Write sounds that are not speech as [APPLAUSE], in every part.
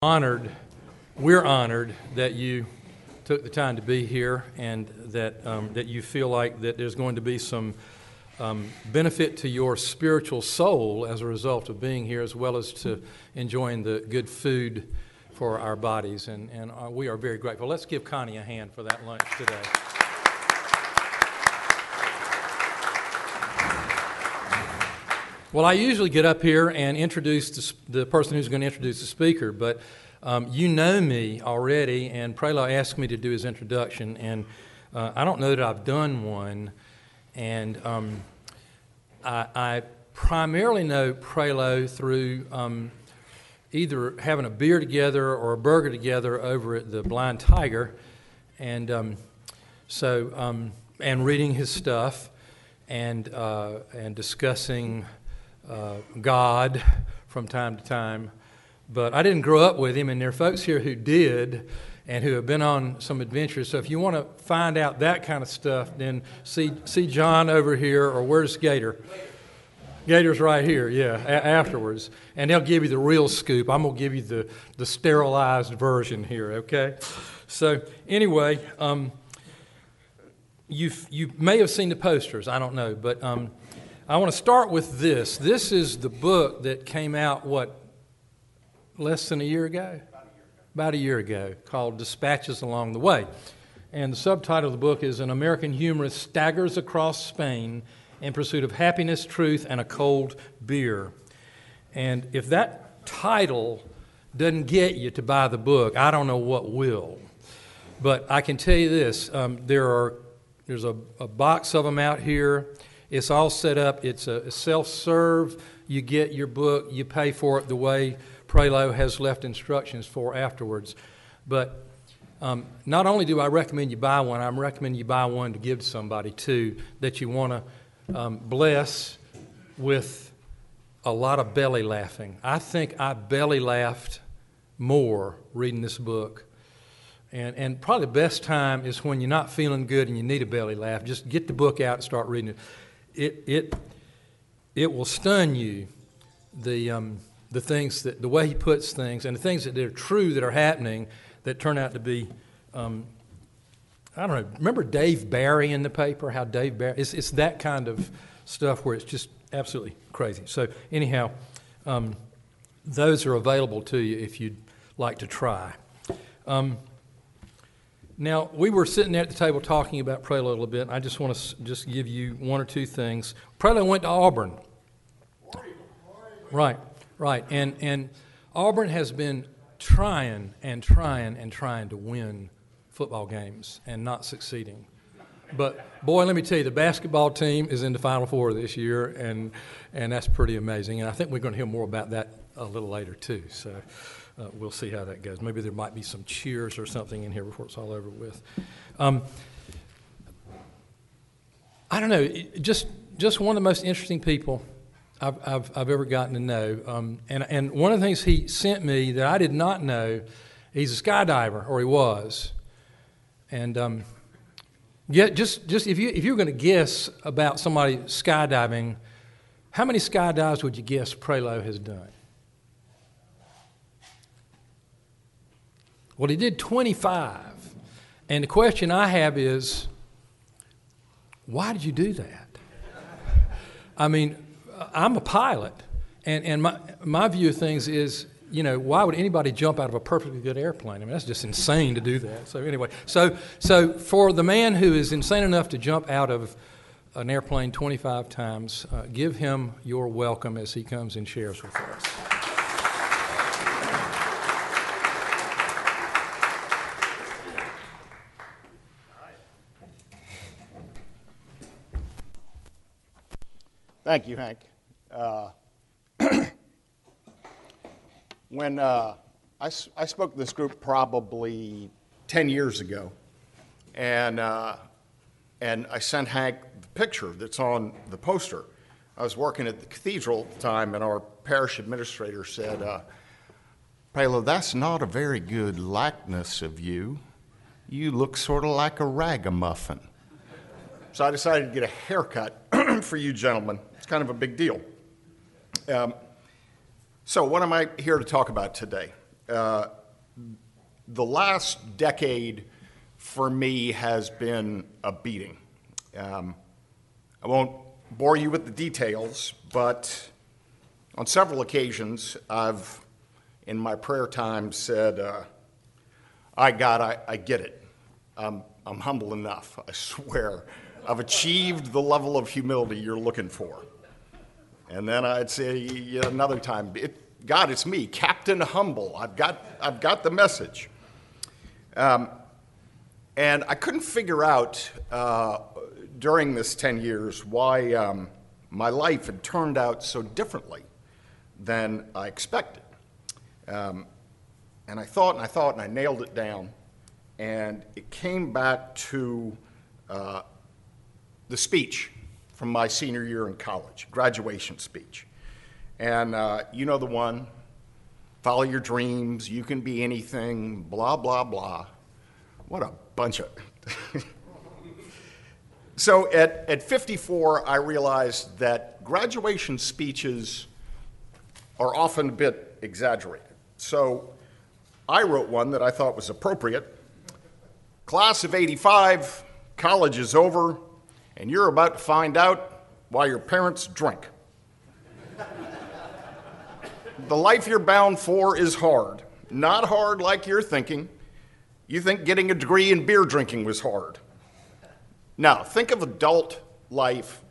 honored, we're honored that you took the time to be here and that, um, that you feel like that there's going to be some um, benefit to your spiritual soul as a result of being here, as well as to enjoying the good food for our bodies. And, and uh, we are very grateful. Let's give Connie a hand for that lunch today. Well, I usually get up here and introduce the, person who's going to introduce the speaker, but um, you know me already, and Prioleau asked me to do his introduction, and uh, I don't know that I've done one, and um, I, I, primarily know Prioleau through um, either having a beer together or a burger together over at the Blind Tiger, and um, so um, and reading his stuff, and uh, and discussing uh, God from time to time. But I didn't grow up with him, and there are folks here who did and who have been on some adventures. So if you want to find out that kind of stuff, then see, see John over here, or where's Gator? Gator's right here, yeah, a- afterwards. And they'll give you the real scoop. I'm going to give you the, the sterilized version here, okay? So, anyway, um, you you may have seen the posters, I don't know, but um, I want to start with this. This is the book that came out, what, less than a year ago? About a year ago, called Dispatches Along the Way. And the subtitle of the book is An American Humorist Staggers Across Spain in Pursuit of Happiness, Truth, and a Cold Beer. And if that title doesn't get you to buy the book, I don't know what will. But I can tell you this um, there are, there's a, a box of them out here. It's all set up. It's a self serve. You get your book, you pay for it the way Prioleau has left instructions for afterwards. But um, not only do I recommend you buy one, I'm recommending you buy one to give to somebody too that you want to um, bless with a lot of belly laughing. I think I belly laughed more reading this book. And, and probably the best time is when you're not feeling good and you need a belly laugh. Just get the book out and start reading it it, it, it will stun you the, um, the things that, the way he puts things and the things that are true that are happening that turn out to be, um, I don't know, remember Dave Barry in the paper? How Dave Barry, it's, it's that kind of stuff where it's just absolutely crazy. So, anyhow, um, those are available to you if you'd like to try. Um, now, we were sitting there at the table talking about Prioleau a little bit. I just want to just give you one or two things. Prioleau went to Auburn. Right, right. And, and Auburn has been trying and trying and trying to win football games and not succeeding. But boy, let me tell you, the basketball team is in the Final Four this year, and, and that's pretty amazing. And I think we're going to hear more about that a little later, too. So uh, we'll see how that goes. Maybe there might be some cheers or something in here before it's all over with. Um, I don't know, just just one of the most interesting people I've, I've, I've ever gotten to know. Um, and, and one of the things he sent me that I did not know, he's a skydiver, or he was. And um, yeah, just, just if, you, if you were going to guess about somebody skydiving, how many skydives would you guess Prioleau has done? Well, he did 25. And the question I have is, why did you do that? I mean, I'm a pilot, and, and my, my view of things is, you know, why would anybody jump out of a perfectly good airplane? I mean, that's just insane to do that. So, anyway, so, so for the man who is insane enough to jump out of an airplane 25 times, uh, give him your welcome as he comes and shares with us. Thank you, Hank. Uh, [CLEARS THROAT] when uh, I, I, spoke to this group probably 10 years ago, and, uh, and I sent Hank the picture that's on the poster. I was working at the cathedral at the time, and our parish administrator said, uh, Prioleau, that's not a very good likeness of you. You look sort of like a ragamuffin. So I decided to get a haircut for you gentlemen It's kind of a big deal. Um, so, what am I here to talk about today? uh, the last decade for me has been a beating. Um, I won't bore you with the details, but on several occasions, I've, in my prayer time, said, uh, I, God, I, I get it. I'm, I'm humble enough, I [LAUGHS] swear. I've achieved the level of humility you're looking for. And then I'd say another time, it, God, it's me, Captain Humble. I've got, I've got the message. Um, and I couldn't figure out uh, during this 10 years why um, my life had turned out so differently than I expected. Um, and I thought and I thought and I nailed it down. And it came back to uh, the speech from my senior year in college, graduation speech. And uh, you know the one follow your dreams, you can be anything, blah, blah, blah. What a bunch of. [LAUGHS] so at, at 54, I realized that graduation speeches are often a bit exaggerated. So I wrote one that I thought was appropriate. Class of 85, college is over, and you're about to find out why your parents drink. the life you're bound for is hard. Not hard like you're thinking. You think getting a degree in beer drinking was hard. Now, think of adult life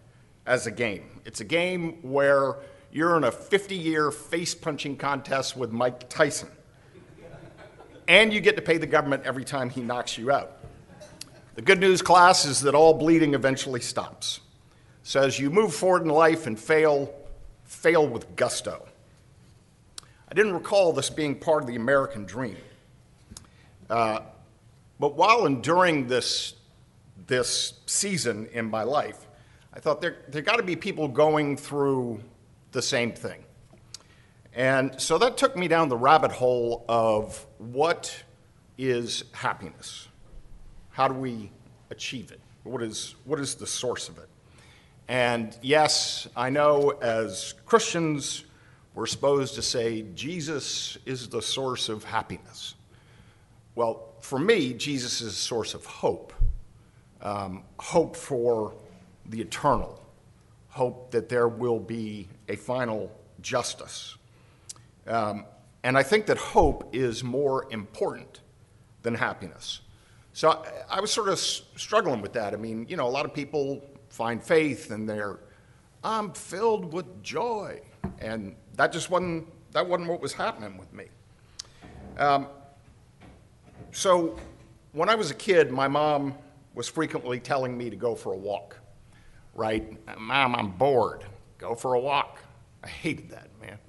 as a game. It's a game where you're in a 50 year face punching contest with Mike Tyson. And you get to pay the government every time he knocks you out. The good news, class, is that all bleeding eventually stops. So as you move forward in life and fail, fail with gusto. I didn't recall this being part of the American dream. Uh, but while enduring this, this season in my life, I thought there, there got to be people going through the same thing. And so that took me down the rabbit hole of what is happiness? How do we achieve it? What is, what is the source of it? And yes, I know as Christians, we're supposed to say Jesus is the source of happiness. Well, for me, Jesus is a source of hope um, hope for the eternal, hope that there will be a final justice. Um, and I think that hope is more important than happiness. So I, I was sort of s- struggling with that. I mean, you know, a lot of people find faith and they're, I'm filled with joy. And that just wasn't, that wasn't what was happening with me. Um, so when I was a kid, my mom was frequently telling me to go for a walk, right? Mom, I'm bored. Go for a walk. I hated that, man.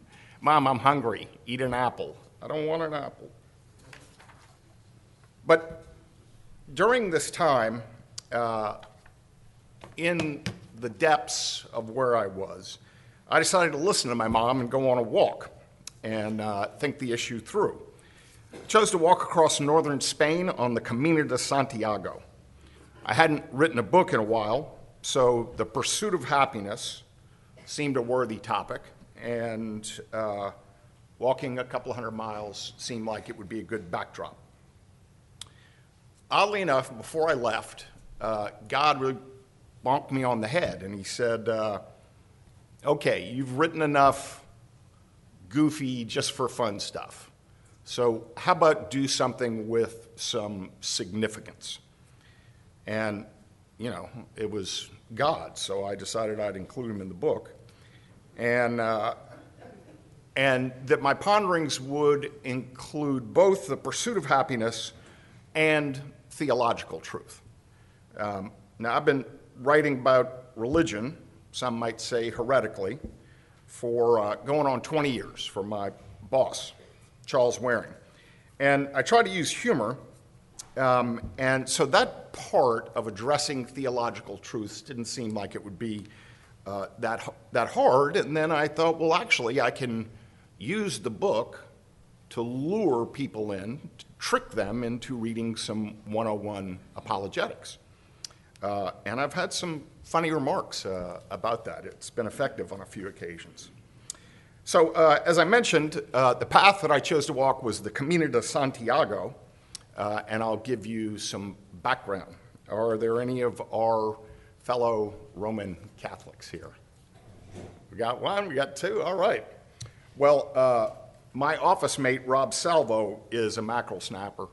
Mom, I'm hungry. Eat an apple. I don't want an apple. But during this time, uh, in the depths of where I was, I decided to listen to my mom and go on a walk and uh, think the issue through. I chose to walk across northern Spain on the Camino de Santiago. I hadn't written a book in a while, so the pursuit of happiness seemed a worthy topic, and uh, walking a couple hundred miles seemed like it would be a good backdrop. Oddly enough, before I left, uh, God really bonked me on the head, and He said, uh, Okay, you've written enough goofy, just for fun stuff. So, how about do something with some significance? And, you know, it was God, so I decided I'd include him in the book. And, uh, and that my ponderings would include both the pursuit of happiness and theological truth. Um, now, I've been writing about religion, some might say heretically, for uh, going on 20 years for my boss, Charles Waring. And I try to use humor, um, and so that part of addressing theological truths didn't seem like it would be uh, that, that hard. And then I thought, well, actually, I can use the book to lure people in, to trick them into reading some 101 apologetics. Uh, and I've had some funny remarks uh, about that. It's been effective on a few occasions. So, uh, as I mentioned, uh, the path that I chose to walk was the Camino de Santiago, uh, and I'll give you some background. Are there any of our fellow Roman Catholics here? We got one, we got two, all right. Well, uh, my office mate, Rob Salvo, is a mackerel snapper.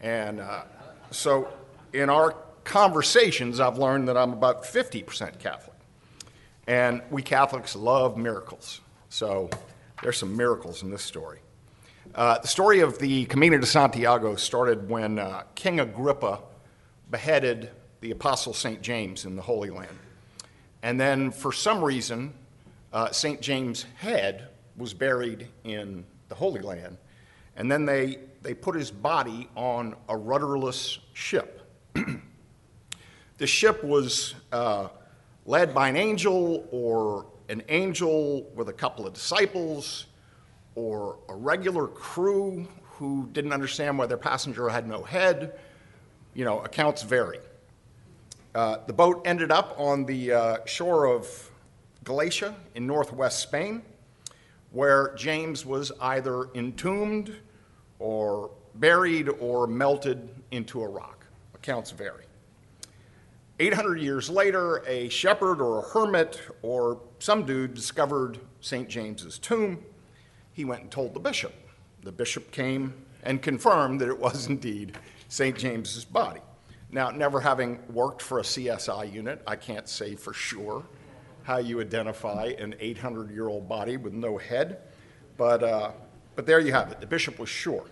And uh, so in our conversations, I've learned that I'm about 50% Catholic. And we Catholics love miracles. So there's some miracles in this story. Uh, the story of the Camino de Santiago started when uh, King Agrippa beheaded the Apostle St. James in the Holy Land. And then, for some reason, uh, St. James' head was buried in the Holy Land. And then they, they put his body on a rudderless ship. [CLEARS THROAT] the ship was uh, led by an angel or an angel with a couple of disciples or a regular crew who didn't understand why their passenger had no head. You know, accounts vary. Uh, the boat ended up on the uh, shore of Galicia in northwest Spain, where James was either entombed or buried or melted into a rock. Accounts vary. 800 years later, a shepherd or a hermit or some dude discovered St. James's tomb. He went and told the bishop. The bishop came and confirmed that it was [LAUGHS] indeed St. James's body. Now, never having worked for a CSI unit, I can't say for sure how you identify an 800 year old body with no head, but, uh, but there you have it. The bishop was sure.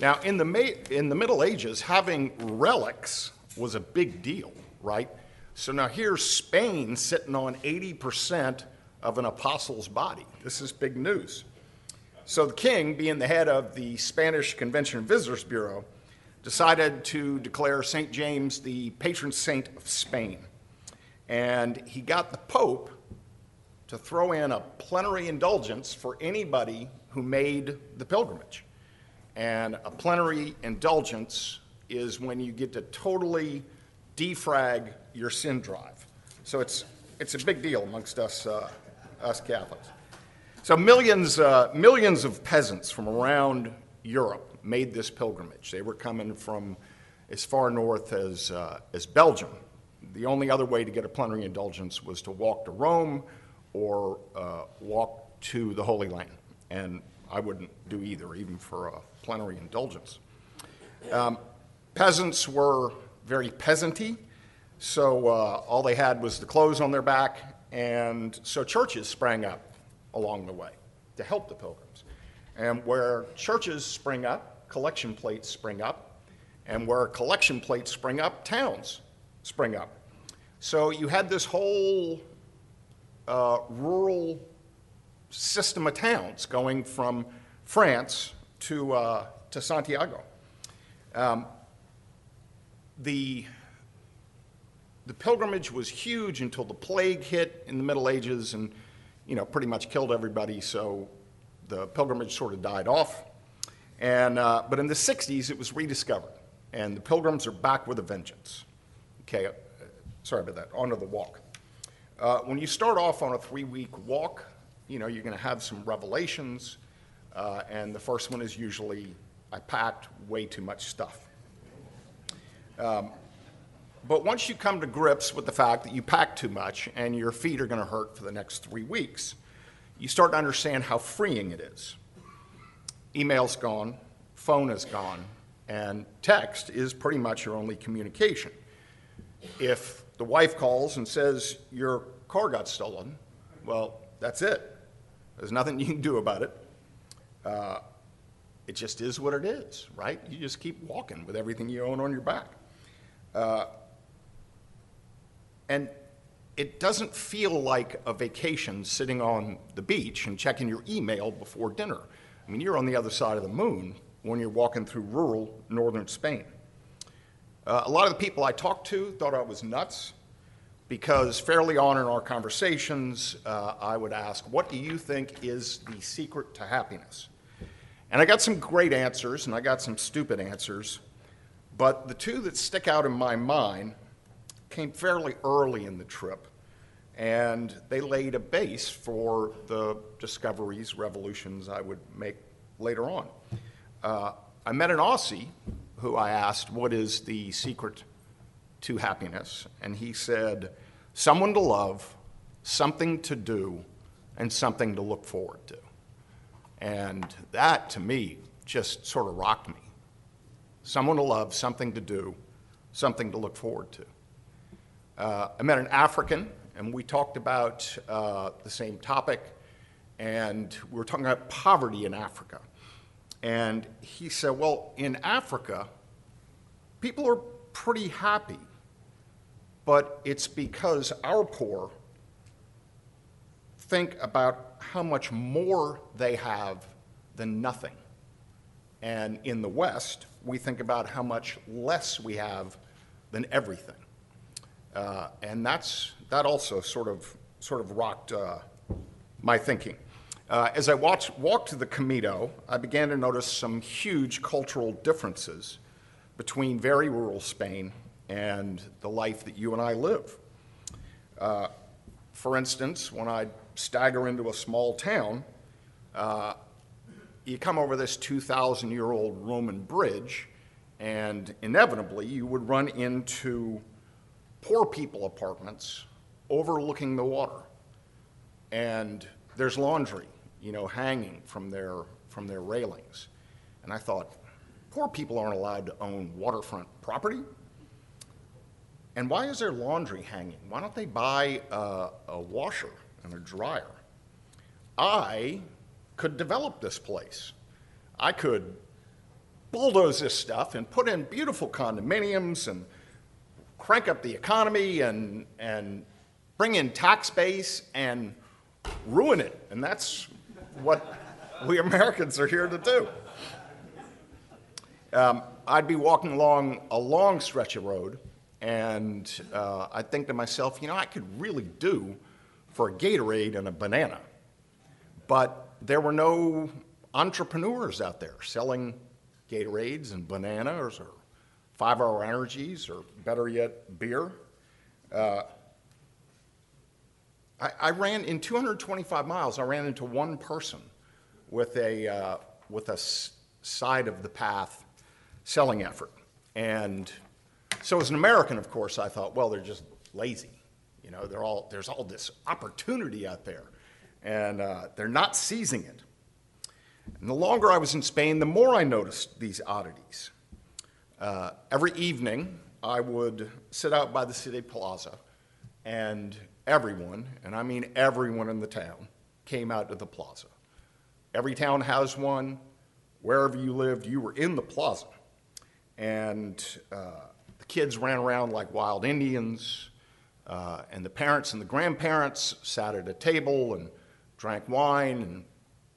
Now, in the, in the Middle Ages, having relics was a big deal right? So now here's Spain sitting on 80% of an apostle's body. This is big news. So the king, being the head of the Spanish Convention and Visitors Bureau, decided to declare St. James the patron saint of Spain. And he got the Pope to throw in a plenary indulgence for anybody who made the pilgrimage. And a plenary indulgence is when you get to totally defrag your sin drive. So it's, it's a big deal amongst us, uh, us Catholics. So millions, uh, millions of peasants from around Europe made this pilgrimage. They were coming from as far north as, uh, as Belgium. The only other way to get a plenary indulgence was to walk to Rome or uh, walk to the Holy Land. And I wouldn't do either, even for a plenary indulgence. Um, peasants were very peasanty. So uh, all they had was the clothes on their back, and so churches sprang up along the way to help the pilgrims. And where churches spring up, collection plates spring up, and where collection plates spring up, towns spring up. So you had this whole uh, rural system of towns going from France to, uh, to Santiago. Um, the, the pilgrimage was huge until the plague hit in the Middle Ages and, you know, pretty much killed everybody, so the pilgrimage sort of died off. And, uh, but in the 60s, it was rediscovered, and the pilgrims are back with a vengeance. Okay, sorry about that, onto the walk. Uh, when you start off on a three week walk, you know, you're going to have some revelations, uh, and the first one is usually I packed way too much stuff. Um, but once you come to grips with the fact that you pack too much and your feet are going to hurt for the next three weeks, you start to understand how freeing it is. Email's gone, phone is gone, and text is pretty much your only communication. If the wife calls and says your car got stolen, well, that's it. There's nothing [LAUGHS] you can do about it. Uh, it just is what it is, right? You just keep walking with everything you own on your back. Uh, and it doesn't feel like a vacation sitting on the beach and checking your email before dinner. I mean, you're on the other side of the moon when you're walking through rural northern Spain. Uh, a lot of the people I talked to thought I was nuts because fairly on in our conversations, uh, I would ask, What do you think is the secret to happiness? And I got some great answers and I got some stupid answers. But the two that stick out in my mind came fairly early in the trip. And they laid a base for the discoveries, revolutions I would make later on. Uh, I met an Aussie who I asked, What is the secret to happiness? And he said, Someone to love, something to do, and something to look forward to. And that, to me, just sort of rocked me. Someone to love, something to do, something to look forward to. Uh, I met an African, and we talked about uh, the same topic, and we were talking about poverty in Africa. And he said, Well, in Africa, people are pretty happy, but it's because our poor think about how much more they have than nothing. And in the West, we think about how much less we have than everything. Uh, and that's, that also sort of, sort of rocked uh, my thinking. Uh, as I watched, walked to the Camino, I began to notice some huge cultural differences between very rural Spain and the life that you and I live. Uh, for instance, when I stagger into a small town, uh, you come over this 2,000 year old Roman bridge, and inevitably you would run into poor people apartments overlooking the water. And there's laundry, you know, hanging from their, from their railings. And I thought, poor people aren't allowed to own waterfront property. And why is there laundry hanging? Why don't they buy a, a washer and a dryer? I could develop this place. I could bulldoze this stuff and put in beautiful condominiums and crank up the economy and, and bring in tax base and ruin it. And that's what we Americans are here to do. Um, I'd be walking along a long stretch of road, and uh, I'd think to myself, you know, I could really do for a Gatorade and a banana. But there were no entrepreneurs out there selling Gatorades and bananas or five hour energies or better yet, beer. Uh, I, I, ran in 225 miles, I ran into one person with a, uh, with a side of the path selling effort. And so, as an American, of course, I thought, well, they're just lazy. You know, they're all, there's all this opportunity out there and uh, they're not seizing it. And the longer I was in Spain, the more I noticed these oddities. Uh, every evening, I would sit out by the city plaza, and everyone, and I mean everyone in the town, came out to the plaza. Every town has one. Wherever you lived, you were in the plaza. And uh, the kids ran around like wild Indians, uh, and the parents and the grandparents sat at a table and drank wine and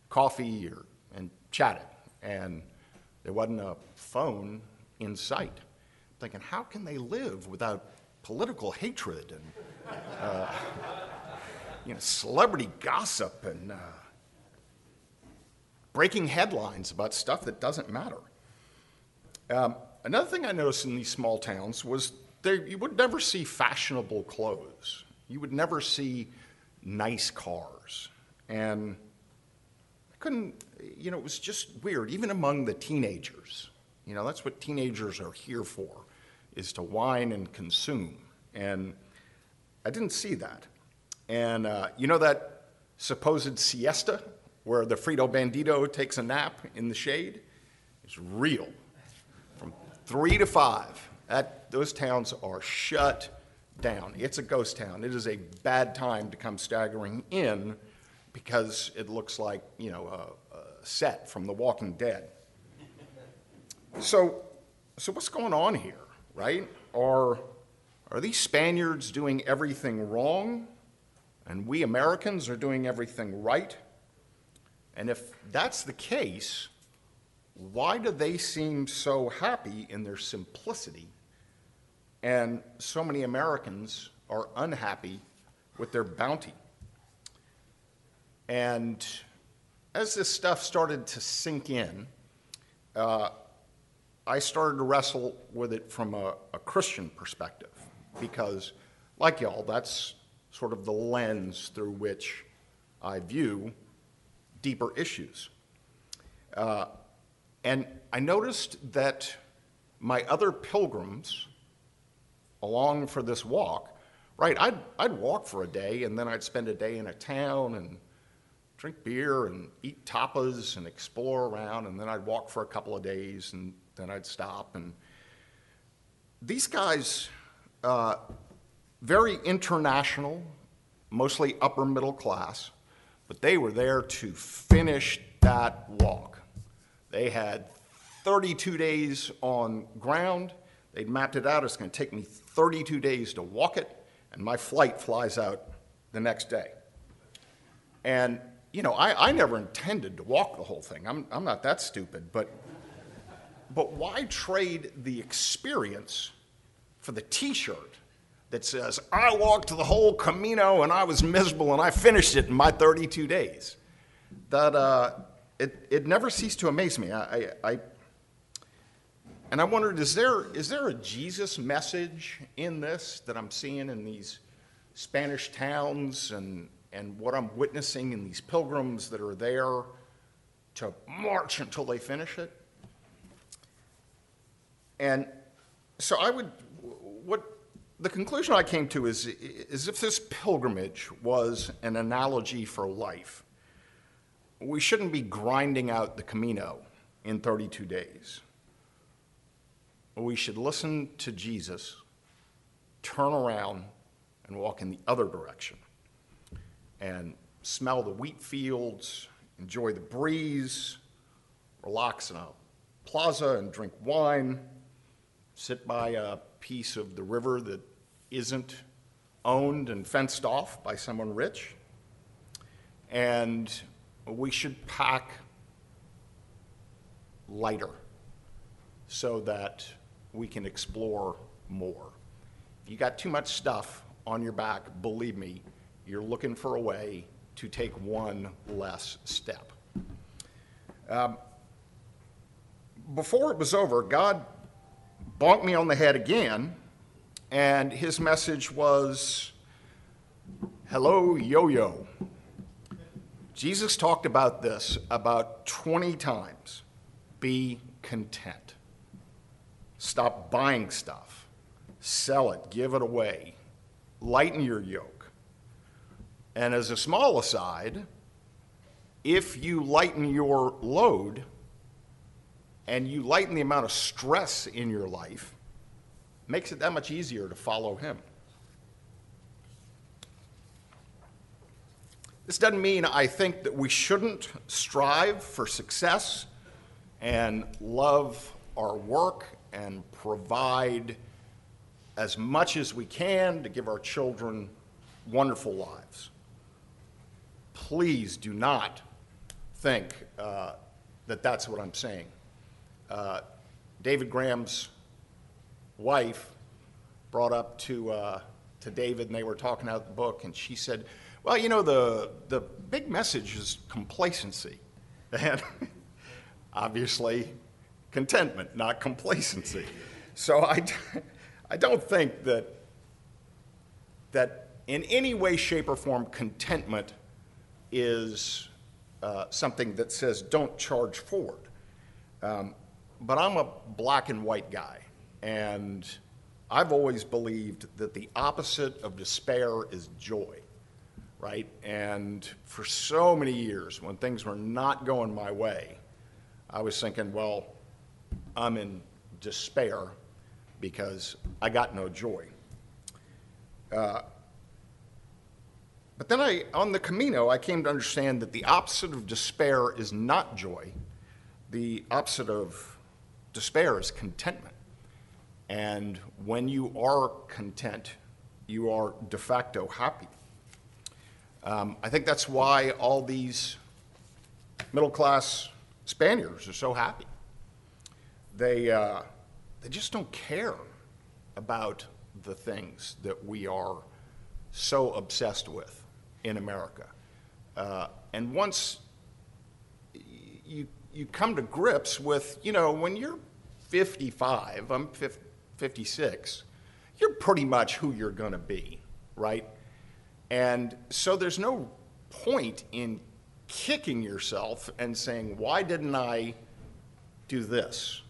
coffee or, and chatted. And there wasn't a phone in sight. I'm thinking, how can they live without political hatred and uh, you know, celebrity gossip and uh, breaking headlines about stuff that doesn't matter? Um, another thing I noticed in these small towns was there, you would never see fashionable clothes. You would never see nice cars. And I couldn't, you know, it was just weird, even among the teenagers. You know, that's what teenagers are here for, is to whine and consume. And I didn't see that. And uh, you know that supposed siesta where the Frito Bandito takes a nap in the shade? It's real. From three to five, that, those towns are shut down. It's a ghost town. It is a bad time to come staggering in because it looks like, you know, a, a set from The Walking Dead. So, so what's going on here, right? Are, are these Spaniards doing everything wrong and we Americans are doing everything right? And if that's the case, why do they seem so happy in their simplicity and so many Americans are unhappy with their bounty? And as this stuff started to sink in, uh, I started to wrestle with it from a, a, Christian perspective because, like y'all, that's sort of the lens through which I view deeper issues. Uh, and I noticed that my other pilgrims along for this walk, right, I'd, I'd walk for a day and then I'd spend a day in a town and drink beer and eat tapas and explore around, and then I'd walk for a couple of days and then I'd stop. And these guys, uh, very international, mostly upper middle class, but they were there to finish that walk. They had 32 days on ground. They'd mapped it out. It's going to take me 32 days to walk it, and my flight flies out the next day. And, you know, I, I never intended to walk the whole thing. I'm, I'm not that stupid, but, but why trade the experience for the t shirt that says, I walked the whole Camino and I was miserable and I finished it in my 32 days? That, uh, it, it never ceased to amaze me. I, I, I and I wondered, is there, is there a Jesus message in this that I'm seeing in these Spanish towns and, and what I'm witnessing in these pilgrims that are there to march until they finish it? And so I would, what the conclusion I came to is, is if this pilgrimage was an analogy for life, we shouldn't be grinding out the Camino in 32 days. We should listen to Jesus, turn around, and walk in the other direction, and smell the wheat fields, enjoy the breeze, relax in a plaza and drink wine, sit by a piece of the river that isn't owned and fenced off by someone rich. And we should pack lighter so that we can explore more. If you got too much stuff on your back, believe me, you're looking for a way to take one less step. Um, before it was over, God bonked me on the head again, and his message was, Hello, yo yo. Jesus talked about this about 20 times. Be content. Stop buying stuff. Sell it, give it away. Lighten your yoke. And as a small aside, if you lighten your load and you lighten the amount of stress in your life, makes it that much easier to follow him. This doesn't mean I think that we shouldn't strive for success and love our work and provide as much as we can to give our children wonderful lives. Please do not think uh, that that's what I'm saying. Uh, David Graham's wife brought up to, uh, to David, and they were talking out the book, and she said, well, you know, the, the big message is complacency. [LAUGHS] And obviously, contentment, not complacency. So I, [LAUGHS] I don't think that, that in any way, shape, or form, contentment is uh, something that says don't charge forward. Um, but I'm a black and white guy, and I've always believed that the opposite of despair is joy right? And for so many years, when things were not going my way, I was thinking, well, I'm in despair because I got no joy. Uh, but then I, on the Camino, I came to understand that the opposite of despair is not joy. The opposite of despair is contentment. And when you are content, you are de facto happy. Um, I think that's why all these middle class Spaniards are so happy. They, uh, they just don't care about the things that we are so obsessed with in America. Uh, and once you, you come to grips with, you know, when you're 55, I'm 56, you're pretty much who you're going to be, right? And so there's no point in kicking yourself and saying, why didn't I do this?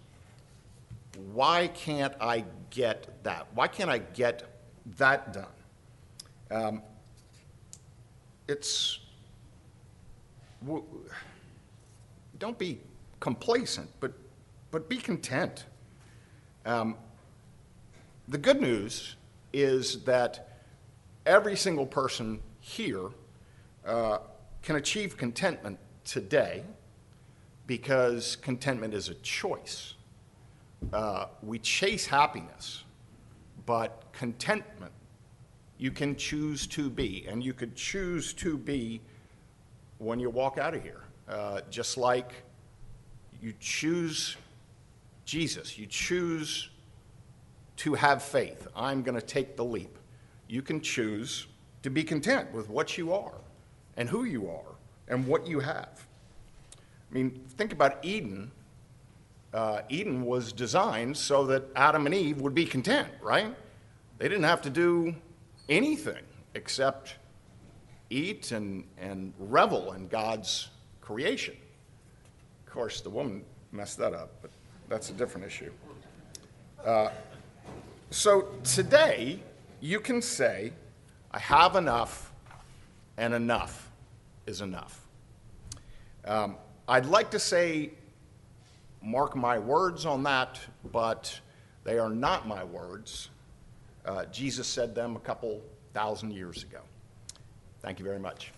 Why can't I get that? Why can't I get that done? Um, it's, don't be complacent, but, but be content. Um, the good news is that every single person here uh, can achieve contentment today because contentment is a choice. Uh, we chase happiness, but contentment you can choose to be, and you could choose to be when you walk out of here. Uh, just like you choose Jesus, you choose to have faith. I'm going to take the leap. You can choose to be content with what you are and who you are and what you have. I mean, think about Eden. Uh, Eden was designed so that Adam and Eve would be content, right? They didn't have to do anything except eat and, and revel in God's creation. Of course, the woman messed that up, but that's a different issue. Uh, so today, you can say, I have enough, and enough is enough. Um, I'd like to say, mark my words on that, but they are not my words. Uh, Jesus said them a couple thousand years ago. Thank you very much.